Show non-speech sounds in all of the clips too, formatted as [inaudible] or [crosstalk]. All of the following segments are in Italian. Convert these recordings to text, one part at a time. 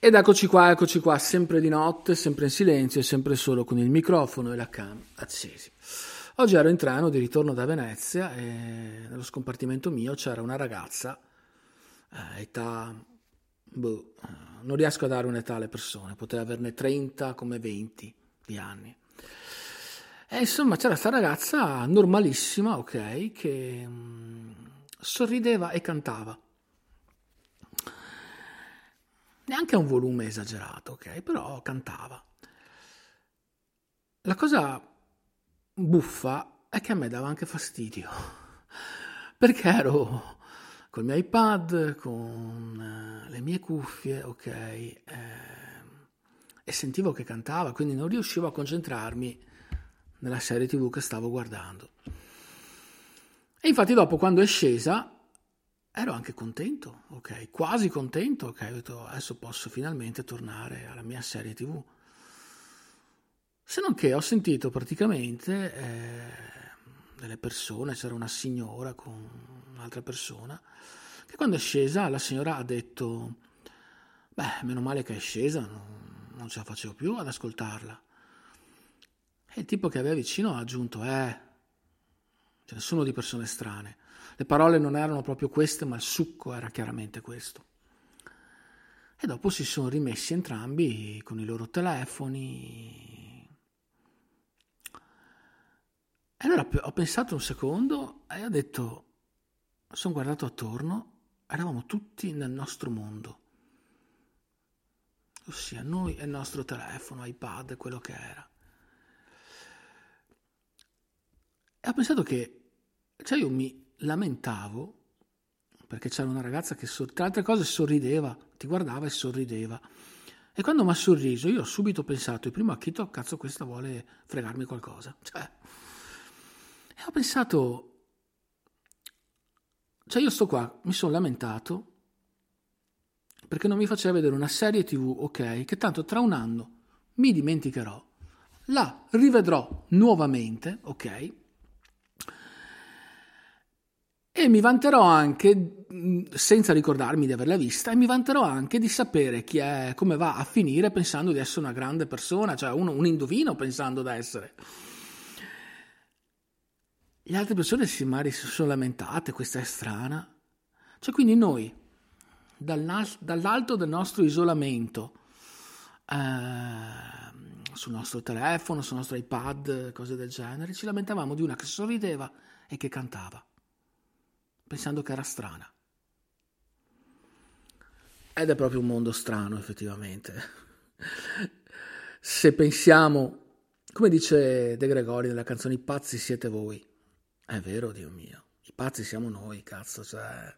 Ed eccoci qua, eccoci qua, sempre di notte, sempre in silenzio e sempre solo con il microfono e la cam accesi. Oggi ero in treno di ritorno da Venezia e nello scompartimento mio c'era una ragazza, eh, età, boh, non riesco a dare un'età alle persone, poteva averne 30 come 20 di anni. E insomma c'era questa ragazza normalissima, ok, che mm, sorrideva e cantava. Neanche a un volume esagerato, ok, però cantava. La cosa buffa è che a me dava anche fastidio, [laughs] perché ero col mio iPad, con eh, le mie cuffie, ok, eh, e sentivo che cantava, quindi non riuscivo a concentrarmi nella serie tv che stavo guardando. E infatti dopo quando è scesa ero anche contento, ok, quasi contento, ok, ho detto adesso posso finalmente tornare alla mia serie tv. Se non che ho sentito praticamente eh, delle persone, c'era una signora con un'altra persona, che quando è scesa la signora ha detto, beh, meno male che è scesa, non, non ce la facevo più ad ascoltarla. E il tipo che aveva vicino ha aggiunto, eh, ce ne sono di persone strane. Le parole non erano proprio queste, ma il succo era chiaramente questo. E dopo si sono rimessi entrambi con i loro telefoni, E allora ho pensato un secondo e ho detto, sono guardato attorno, eravamo tutti nel nostro mondo, ossia noi e il nostro telefono, iPad, quello che era. E ho pensato che, cioè io mi lamentavo perché c'era una ragazza che, tra altre cose, sorrideva, ti guardava e sorrideva. E quando mi ha sorriso, io ho subito pensato, prima a chi to, cazzo questa vuole fregarmi qualcosa. [laughs] Cioè, e ho pensato, cioè io sto qua, mi sono lamentato perché non mi faceva vedere una serie tv, ok, che tanto tra un anno mi dimenticherò, la rivedrò nuovamente, ok, e mi vanterò anche, senza ricordarmi di averla vista, e mi vanterò anche di sapere chi è, come va a finire pensando di essere una grande persona, cioè uno, un indovino pensando di essere. Le altre persone si magari sono lamentate, questa è strana. Cioè quindi noi, dall'alto del nostro isolamento, eh, sul nostro telefono, sul nostro iPad, cose del genere, ci lamentavamo di una che sorrideva e che cantava, pensando che era strana. Ed è proprio un mondo strano, effettivamente. Se pensiamo, come dice De Gregori nella canzone I pazzi siete voi, è vero, Dio mio. I pazzi siamo noi, cazzo, cioè...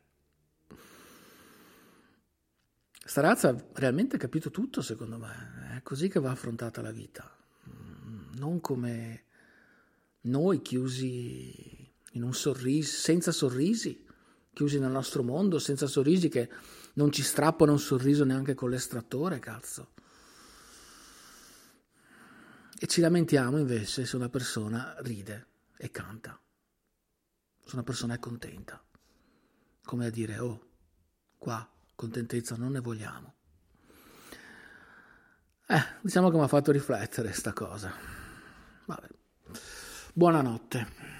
Sta razza ha realmente capito tutto, secondo me. È così che va affrontata la vita. Non come noi chiusi sorriso, senza sorrisi, chiusi nel nostro mondo, senza sorrisi che non ci strappano un sorriso neanche con l'estrattore, cazzo. E ci lamentiamo invece se una persona ride e canta se una persona è contenta. Come a dire, oh, qua contentezza non ne vogliamo. Eh, diciamo che mi ha fatto riflettere sta cosa. Vabbè. Buonanotte.